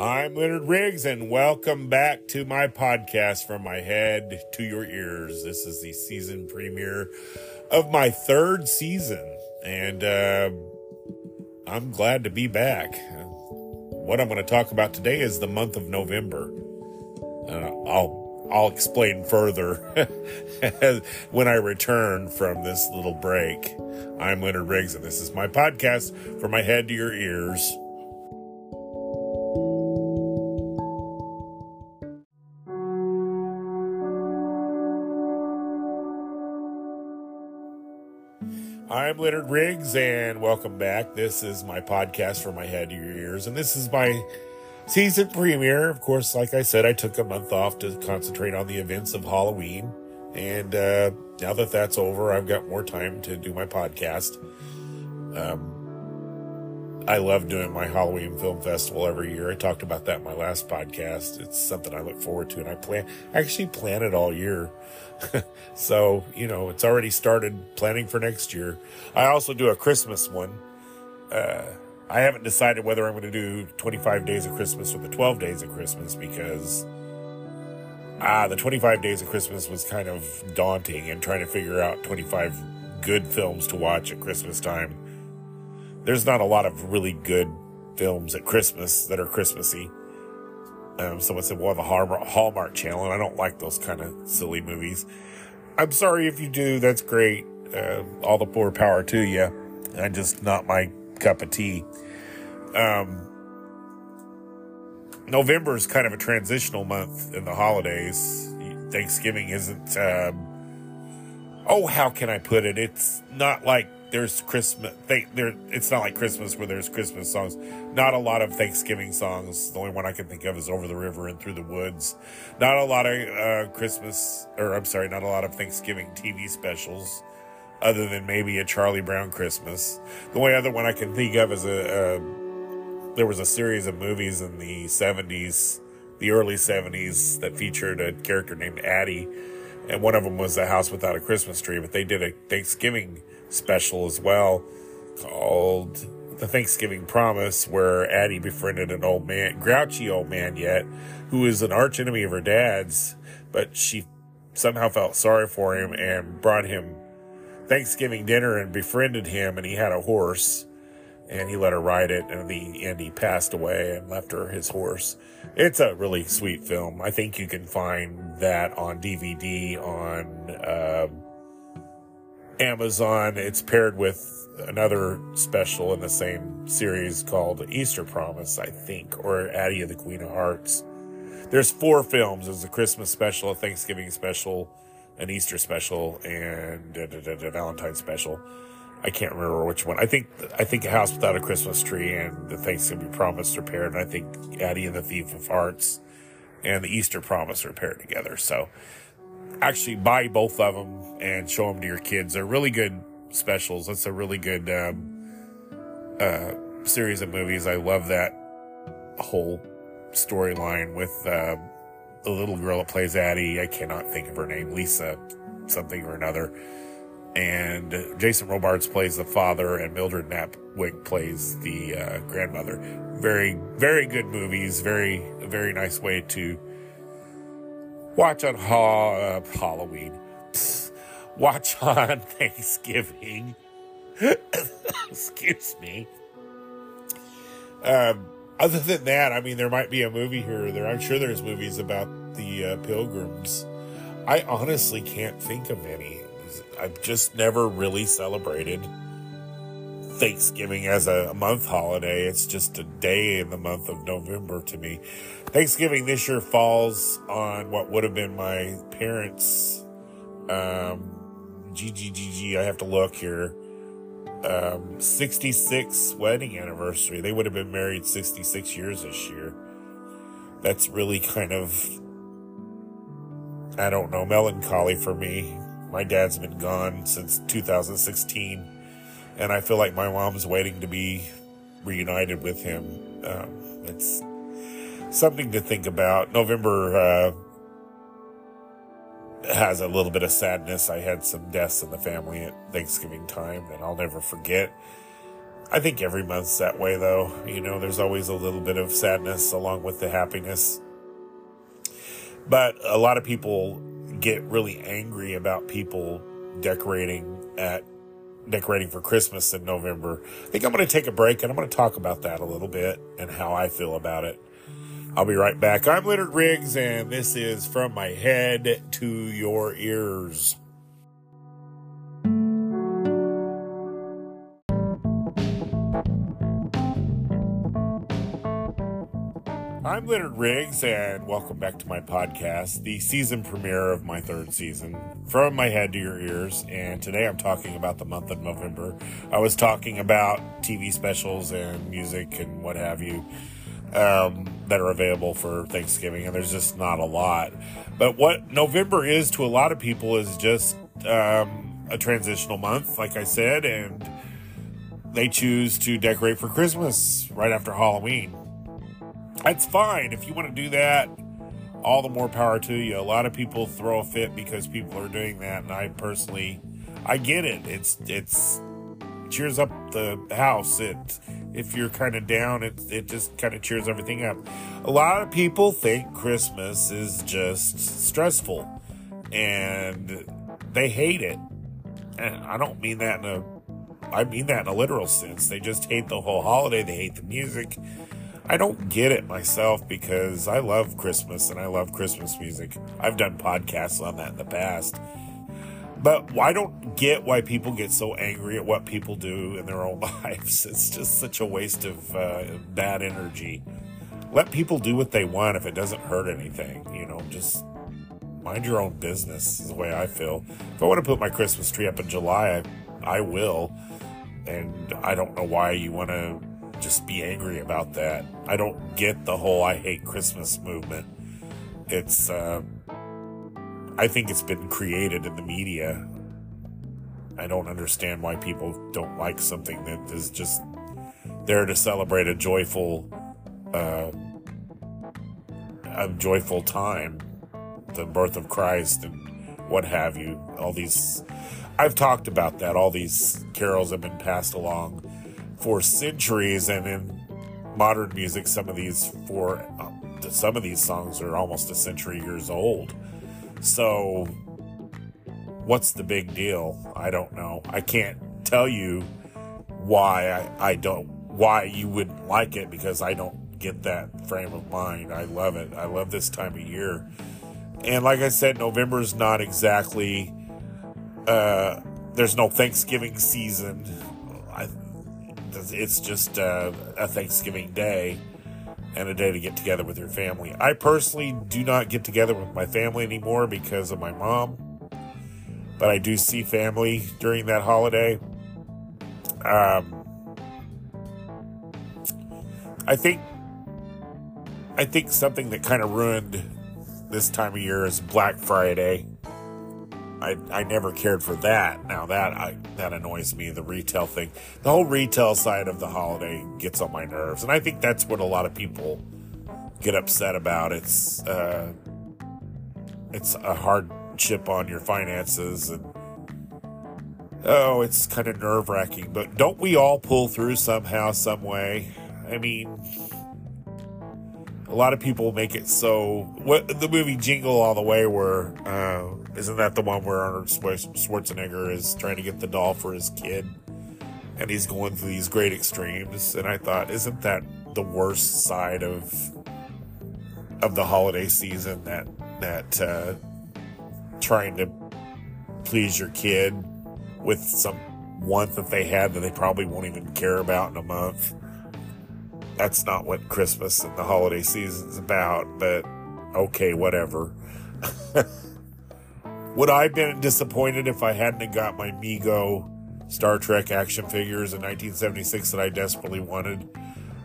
I'm Leonard Riggs, and welcome back to my podcast from my head to your ears. This is the season premiere of my third season, and uh, I'm glad to be back. What I'm going to talk about today is the month of November. Uh, I'll I'll explain further when I return from this little break. I'm Leonard Riggs, and this is my podcast from my head to your ears. I'm Leonard Riggs, and welcome back. This is my podcast for my head to your ears, and this is my season premiere. Of course, like I said, I took a month off to concentrate on the events of Halloween. And uh, now that that's over, I've got more time to do my podcast. Um, I love doing my Halloween film festival every year. I talked about that in my last podcast. It's something I look forward to, and I plan I actually plan it all year. so you know, it's already started planning for next year. I also do a Christmas one. Uh, I haven't decided whether I'm going to do 25 days of Christmas or the 12 days of Christmas because ah, the 25 days of Christmas was kind of daunting and trying to figure out 25 good films to watch at Christmas time. There's not a lot of really good films at Christmas that are Christmassy. Um, someone said, we'll a Hallmark channel, and I don't like those kind of silly movies. I'm sorry if you do, that's great. Uh, all the poor power to you. I just not my cup of tea. Um, November is kind of a transitional month in the holidays. Thanksgiving isn't. Um, oh, how can I put it? It's not like there's Christmas. They, there, it's not like Christmas where there's Christmas songs. Not a lot of Thanksgiving songs. The only one I can think of is "Over the River and Through the Woods." Not a lot of uh, Christmas, or I'm sorry, not a lot of Thanksgiving TV specials other than maybe a Charlie Brown Christmas. The only other one I can think of is a, a there was a series of movies in the 70s, the early 70s, that featured a character named Addie, and one of them was A House Without a Christmas Tree. But they did a Thanksgiving special as well called The Thanksgiving Promise, where Addie befriended an old man, grouchy old man yet, who was an arch enemy of her dad's, but she somehow felt sorry for him and brought him Thanksgiving dinner and befriended him, and he had a horse, and he let her ride it, and the end he passed away and left her his horse. It's a really sweet film. I think you can find that on DVD on uh, Amazon. It's paired with another special in the same series called Easter Promise, I think, or Addie of the Queen of Hearts. There's four films. There's a Christmas special, a Thanksgiving special, an Easter special and a, Valentine special. I can't remember which one. I think I think house without a Christmas tree and the Thanksgiving Promise are paired, and I think Addie and the Thief of Hearts and the Easter Promise are paired together. So actually buy both of them and show them to your kids. They're really good specials. That's a really good um, uh, series of movies. I love that whole storyline with. Uh, the little girl that plays Addie, I cannot think of her name, Lisa something or another. And Jason Robards plays the father, and Mildred Natwick plays the uh, grandmother. Very, very good movies. Very, very nice way to watch on ha- uh, Halloween. Psst. Watch on Thanksgiving. Excuse me. Um, other than that, I mean, there might be a movie here or there. I'm sure there's movies about the uh, pilgrims. I honestly can't think of any. I've just never really celebrated Thanksgiving as a month holiday. It's just a day in the month of November to me. Thanksgiving this year falls on what would have been my parents' um, GGGG. I have to look here um, 66 wedding anniversary. They would have been married 66 years this year. That's really kind of, I don't know, melancholy for me. My dad's been gone since 2016, and I feel like my mom's waiting to be reunited with him. Um, it's something to think about. November, uh, has a little bit of sadness. I had some deaths in the family at Thanksgiving time that I'll never forget. I think every month's that way, though. You know, there's always a little bit of sadness along with the happiness. But a lot of people get really angry about people decorating at decorating for Christmas in November. I think I'm going to take a break and I'm going to talk about that a little bit and how I feel about it. I'll be right back. I'm Leonard Riggs, and this is From My Head to Your Ears. I'm Leonard Riggs, and welcome back to my podcast, the season premiere of my third season, From My Head to Your Ears. And today I'm talking about the month of November. I was talking about TV specials and music and what have you um, that are available for Thanksgiving, and there's just not a lot. But what November is to a lot of people is just um, a transitional month, like I said, and they choose to decorate for Christmas right after Halloween that's fine. If you want to do that, all the more power to you. A lot of people throw a fit because people are doing that, and I personally, I get it. It's it's cheers up the house. It if you're kind of down, it it just kind of cheers everything up. A lot of people think Christmas is just stressful, and they hate it. And I don't mean that in a I mean that in a literal sense. They just hate the whole holiday. They hate the music. I don't get it myself because I love Christmas and I love Christmas music. I've done podcasts on that in the past. But I don't get why people get so angry at what people do in their own lives. It's just such a waste of uh, bad energy. Let people do what they want if it doesn't hurt anything. You know, just mind your own business is the way I feel. If I want to put my Christmas tree up in July, I, I will. And I don't know why you want to just be angry about that. I don't get the whole I hate Christmas movement. It's, uh, I think it's been created in the media. I don't understand why people don't like something that is just there to celebrate a joyful, uh, a joyful time, the birth of Christ and what have you. All these, I've talked about that. All these carols have been passed along for centuries, and in modern music, some of these for um, some of these songs are almost a century years old. So, what's the big deal? I don't know. I can't tell you why I, I don't why you wouldn't like it because I don't get that frame of mind. I love it. I love this time of year. And like I said, November is not exactly uh, there's no Thanksgiving season. I, it's just uh, a Thanksgiving day and a day to get together with your family. I personally do not get together with my family anymore because of my mom, but I do see family during that holiday. Um, I think I think something that kind of ruined this time of year is Black Friday. I, I never cared for that. Now that I that annoys me, the retail thing. The whole retail side of the holiday gets on my nerves, and I think that's what a lot of people get upset about. It's uh, it's a hardship on your finances, and oh, it's kind of nerve wracking. But don't we all pull through somehow, some way? I mean, a lot of people make it so. What the movie Jingle All the Way, where uh, isn't that the one where Arnold Schwarzenegger is trying to get the doll for his kid, and he's going through these great extremes? And I thought, isn't that the worst side of of the holiday season? That that uh, trying to please your kid with some want that they had that they probably won't even care about in a month that's not what Christmas and the holiday season is about, but okay, whatever. Would I have been disappointed if I hadn't got my Mego Star Trek action figures in 1976 that I desperately wanted?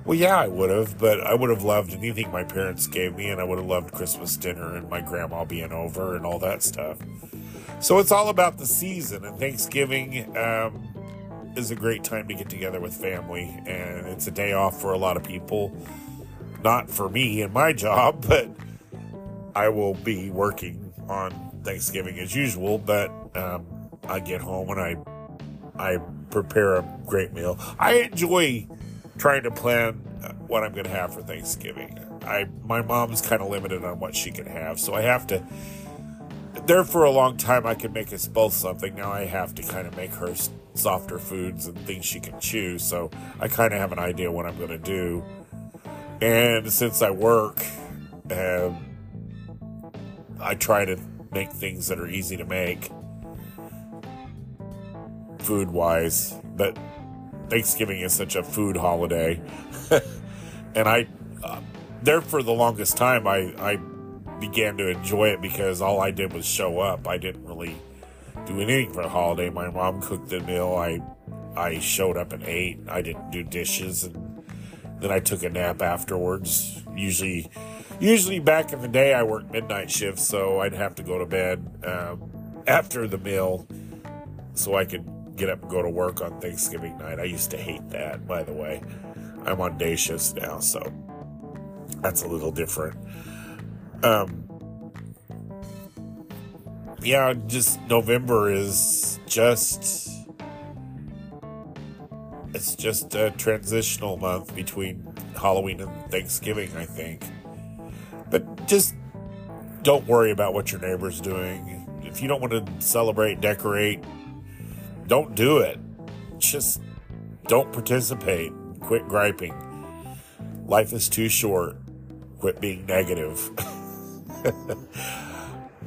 Well, yeah, I would have, but I would have loved anything my parents gave me, and I would have loved Christmas dinner and my grandma being over and all that stuff. So it's all about the season, and Thanksgiving um, is a great time to get together with family, and it's a day off for a lot of people. Not for me and my job, but I will be working on Thanksgiving as usual. But um, I get home and I I prepare a great meal. I enjoy trying to plan what I'm going to have for Thanksgiving. I my mom's kind of limited on what she can have, so I have to. There for a long time, I could make us both something. Now I have to kind of make her softer foods and things she can chew. So I kind of have an idea what I'm going to do. And since I work, um, I try to make things that are easy to make, food wise. But Thanksgiving is such a food holiday, and I uh, there for the longest time I I began to enjoy it because all I did was show up. I didn't really do anything for the holiday. My mom cooked the meal. I I showed up and ate. I didn't do dishes, and then I took a nap afterwards. Usually, usually back in the day, I worked midnight shifts, so I'd have to go to bed um, after the meal so I could get up and go to work on Thanksgiving night. I used to hate that, by the way. I'm on day shifts now, so that's a little different. Um, yeah, just November is just it's just a transitional month between Halloween and Thanksgiving, I think. But just don't worry about what your neighbor's doing. If you don't want to celebrate, decorate, don't do it. Just don't participate. Quit griping. Life is too short. Quit being negative.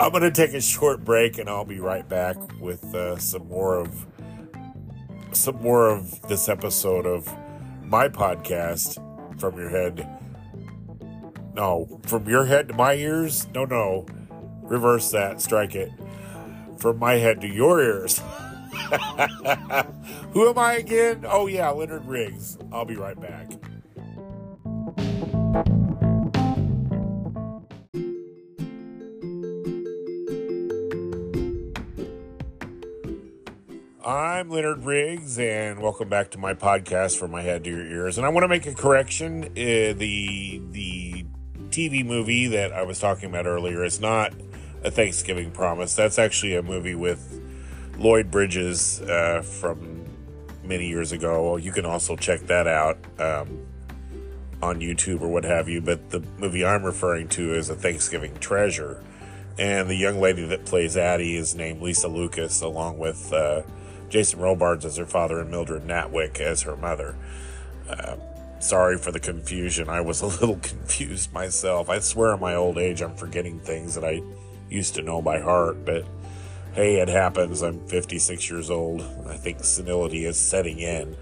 I'm going to take a short break and I'll be right back with uh, some more of some more of this episode of my podcast from your head. No, from your head to my ears? No, no. Reverse that, strike it. From my head to your ears. Who am I again? Oh, yeah, Leonard Riggs. I'll be right back. I'm Leonard Riggs, and welcome back to my podcast from my head to your ears. And I want to make a correction. Uh, the the TV movie that I was talking about earlier is not a Thanksgiving Promise. That's actually a movie with Lloyd Bridges uh, from many years ago. You can also check that out um, on YouTube or what have you. But the movie I'm referring to is a Thanksgiving Treasure. And the young lady that plays Addie is named Lisa Lucas, along with uh, Jason Robards as her father and Mildred Natwick as her mother. Uh, sorry for the confusion. I was a little confused myself. I swear in my old age I'm forgetting things that I used to know by heart, but hey, it happens. I'm 56 years old. I think senility is setting in.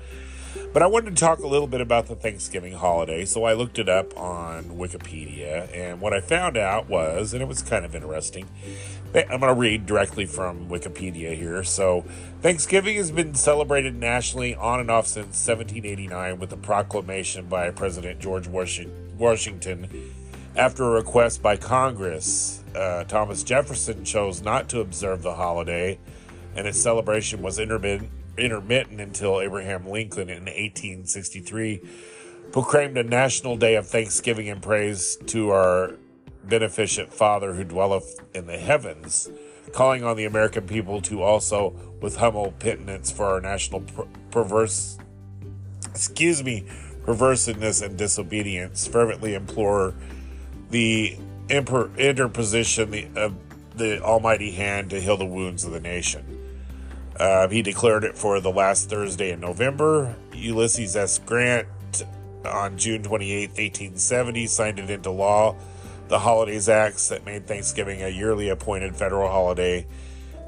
But I wanted to talk a little bit about the Thanksgiving holiday, so I looked it up on Wikipedia, and what I found out was, and it was kind of interesting, I'm going to read directly from Wikipedia here. So, Thanksgiving has been celebrated nationally on and off since 1789 with a proclamation by President George Washington after a request by Congress. Uh, Thomas Jefferson chose not to observe the holiday, and its celebration was intermittent, intermittent until Abraham Lincoln in 1863 proclaimed a national day of thanksgiving and praise to our beneficent Father who dwelleth in the heavens, calling on the American people to also, with humble penitence for our national per- perverse, excuse me, perverseness and disobedience, fervently implore the interposition of the Almighty hand to heal the wounds of the nation. Uh, he declared it for the last Thursday in November. Ulysses S. Grant, on June 28, 1870, signed it into law the Holidays Acts that made Thanksgiving a yearly appointed federal holiday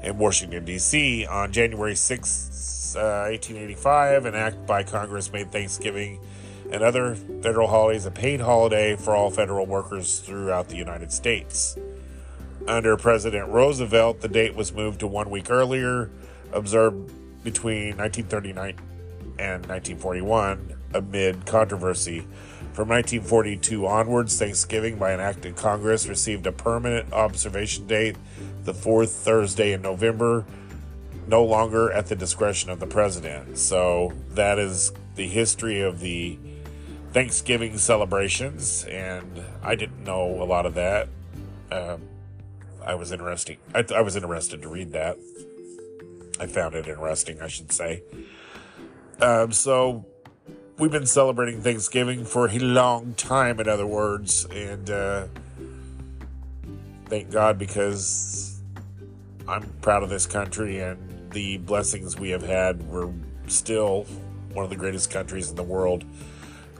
in Washington, D.C. On January 6, uh, 1885, an act by Congress made Thanksgiving and other federal holidays a paid holiday for all federal workers throughout the United States. Under President Roosevelt, the date was moved to one week earlier, observed between 1939 and 1941 amid controversy from 1942 onwards, Thanksgiving, by an act of Congress, received a permanent observation date, the fourth Thursday in November, no longer at the discretion of the president. So that is the history of the Thanksgiving celebrations, and I didn't know a lot of that. Um, I was interesting. I, I was interested to read that. I found it interesting, I should say. Um, so we've been celebrating Thanksgiving for a long time, in other words, and uh, thank God because I'm proud of this country and the blessings we have had. We're still one of the greatest countries in the world.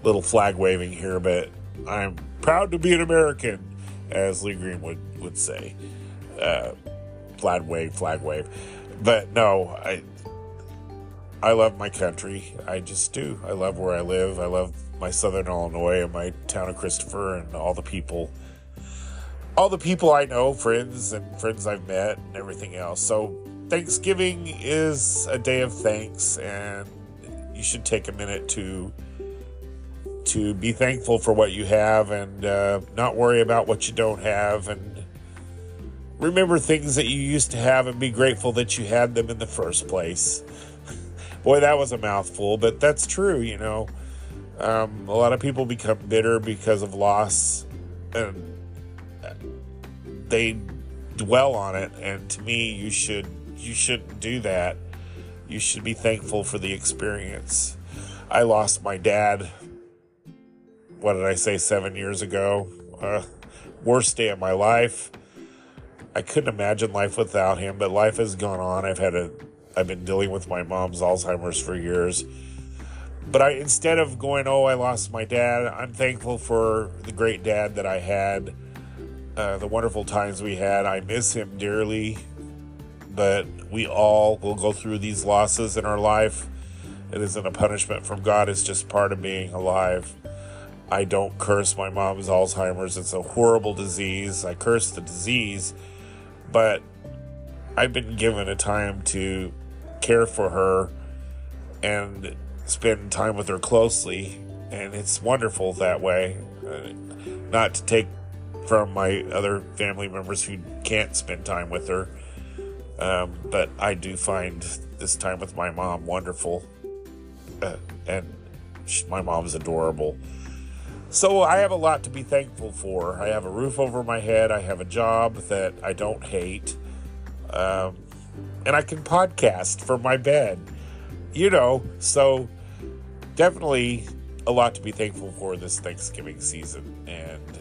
Little flag waving here, but I'm proud to be an American, as Lee Green would, would say. Uh, flag wave, flag wave. But no, I I love my country. I just do. I love where I live. I love my southern Illinois and my town of Christopher and all the people all the people I know, friends and friends I've met and everything else. So Thanksgiving is a day of thanks and you should take a minute to to be thankful for what you have and uh, not worry about what you don't have and remember things that you used to have and be grateful that you had them in the first place. Boy, that was a mouthful, but that's true, you know. Um, a lot of people become bitter because of loss and they dwell on it and to me you should you shouldn't do that you should be thankful for the experience i lost my dad what did i say seven years ago uh, worst day of my life i couldn't imagine life without him but life has gone on i've had a i've been dealing with my mom's alzheimer's for years but i instead of going oh i lost my dad i'm thankful for the great dad that i had uh, the wonderful times we had. I miss him dearly, but we all will go through these losses in our life. It isn't a punishment from God, it's just part of being alive. I don't curse my mom's Alzheimer's. It's a horrible disease. I curse the disease, but I've been given a time to care for her and spend time with her closely, and it's wonderful that way. Uh, not to take from my other family members who can't spend time with her. Um, but I do find this time with my mom wonderful. Uh, and she, my mom's adorable. So I have a lot to be thankful for. I have a roof over my head. I have a job that I don't hate. Um, and I can podcast from my bed. You know, so definitely a lot to be thankful for this Thanksgiving season. And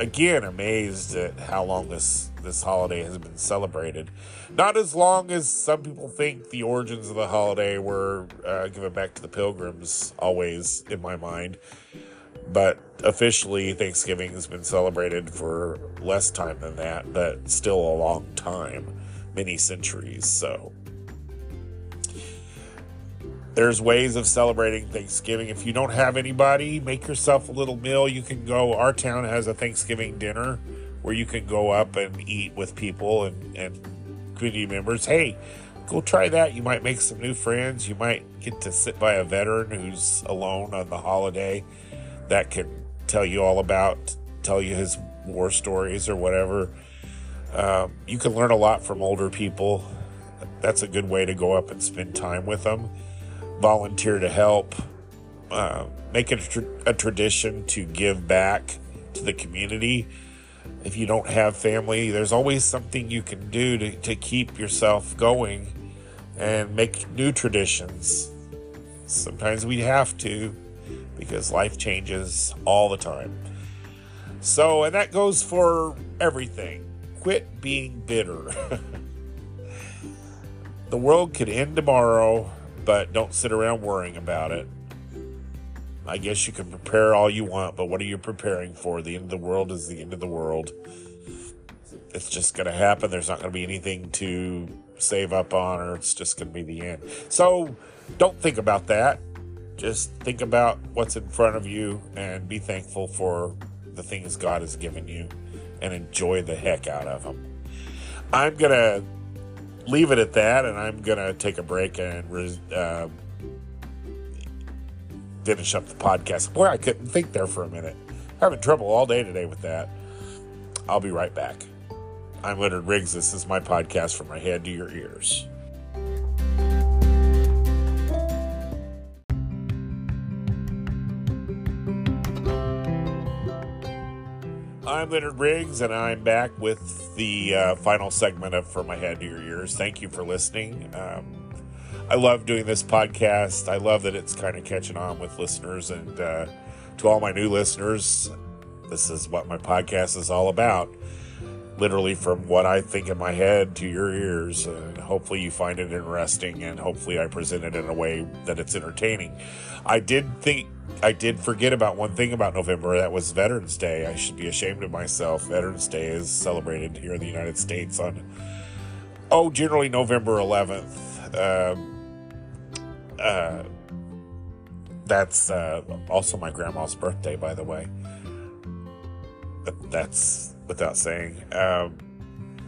again amazed at how long this this holiday has been celebrated. Not as long as some people think the origins of the holiday were uh, given back to the pilgrims, always in my mind. But officially, Thanksgiving has been celebrated for less time than that, but still a long time, many centuries. So there's ways of celebrating Thanksgiving. If you don't have anybody, make yourself a little meal. You can go, our town has a Thanksgiving dinner where you can go up and eat with people and, and community members. Hey, go try that. You might make some new friends. You might get to sit by a veteran who's alone on the holiday that can tell you all about, tell you his war stories or whatever. Um, you can learn a lot from older people. That's a good way to go up and spend time with them volunteer to help, uh, make it a, a tradition to give back to the community. If you don't have family, there's always something you can do to, to keep yourself going and make new traditions. Sometimes we have to because life changes all the time. So, and that goes for everything. Quit being bitter. the world could end tomorrow but don't sit around worrying about it. I guess you can prepare all you want, but what are you preparing for? The end of the world is the end of the world. It's just going to happen. There's not going to be anything to save up on, or it's just going to be the end. So don't think about that. Just think about what's in front of you and be thankful for the things God has given you and enjoy the heck out of them. I'm going to leave it at that, and I'm going to take a break and uh, finish up the podcast. Boy, I couldn't think there for a minute. Having trouble all day today with that. I'll be right back. I'm Leonard Riggs. This is my podcast from my head to your ears. I'm Leonard Riggs, and I'm back with the uh, final segment of From My Head to Your Ears. Thank you for listening. Um, I love doing this podcast. I love that it's kind of catching on with listeners. And uh, to all my new listeners, this is what my podcast is all about. Literally, from what I think in my head to your ears. And hopefully, you find it interesting, and hopefully, I present it in a way that it's entertaining. I did think I did forget about one thing about November. That was Veterans Day. I should be ashamed of myself. Veterans Day is celebrated here in the United States on, oh, generally November 11th. Um, uh, that's uh, also my grandma's birthday, by the way. But that's without saying. Um,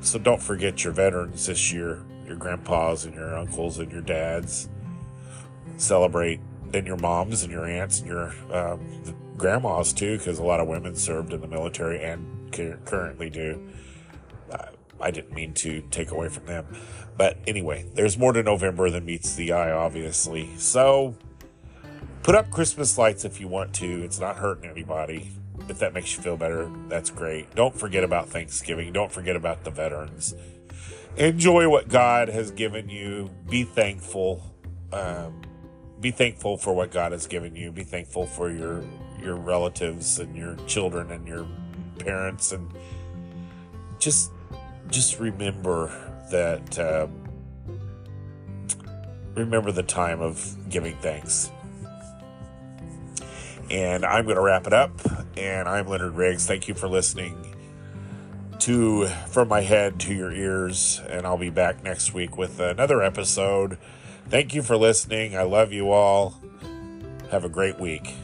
so don't forget your veterans this year, your grandpas and your uncles and your dads. Celebrate and your moms and your aunts and your um, grandmas too, because a lot of women served in the military and currently do. Uh, I didn't mean to take away from them. But anyway, there's more to November than meets the eye, obviously. So put up Christmas lights if you want to. It's not hurting anybody. If that makes you feel better, that's great. Don't forget about Thanksgiving. Don't forget about the veterans. Enjoy what God has given you. Be thankful. Um, be thankful for what God has given you. Be thankful for your your relatives and your children and your parents and just just remember that uh, remember the time of giving thanks. And I'm going to wrap it up. And I'm Leonard Riggs. Thank you for listening to From My Head to Your Ears. And I'll be back next week with another episode. Thank you for listening. I love you all. Have a great week.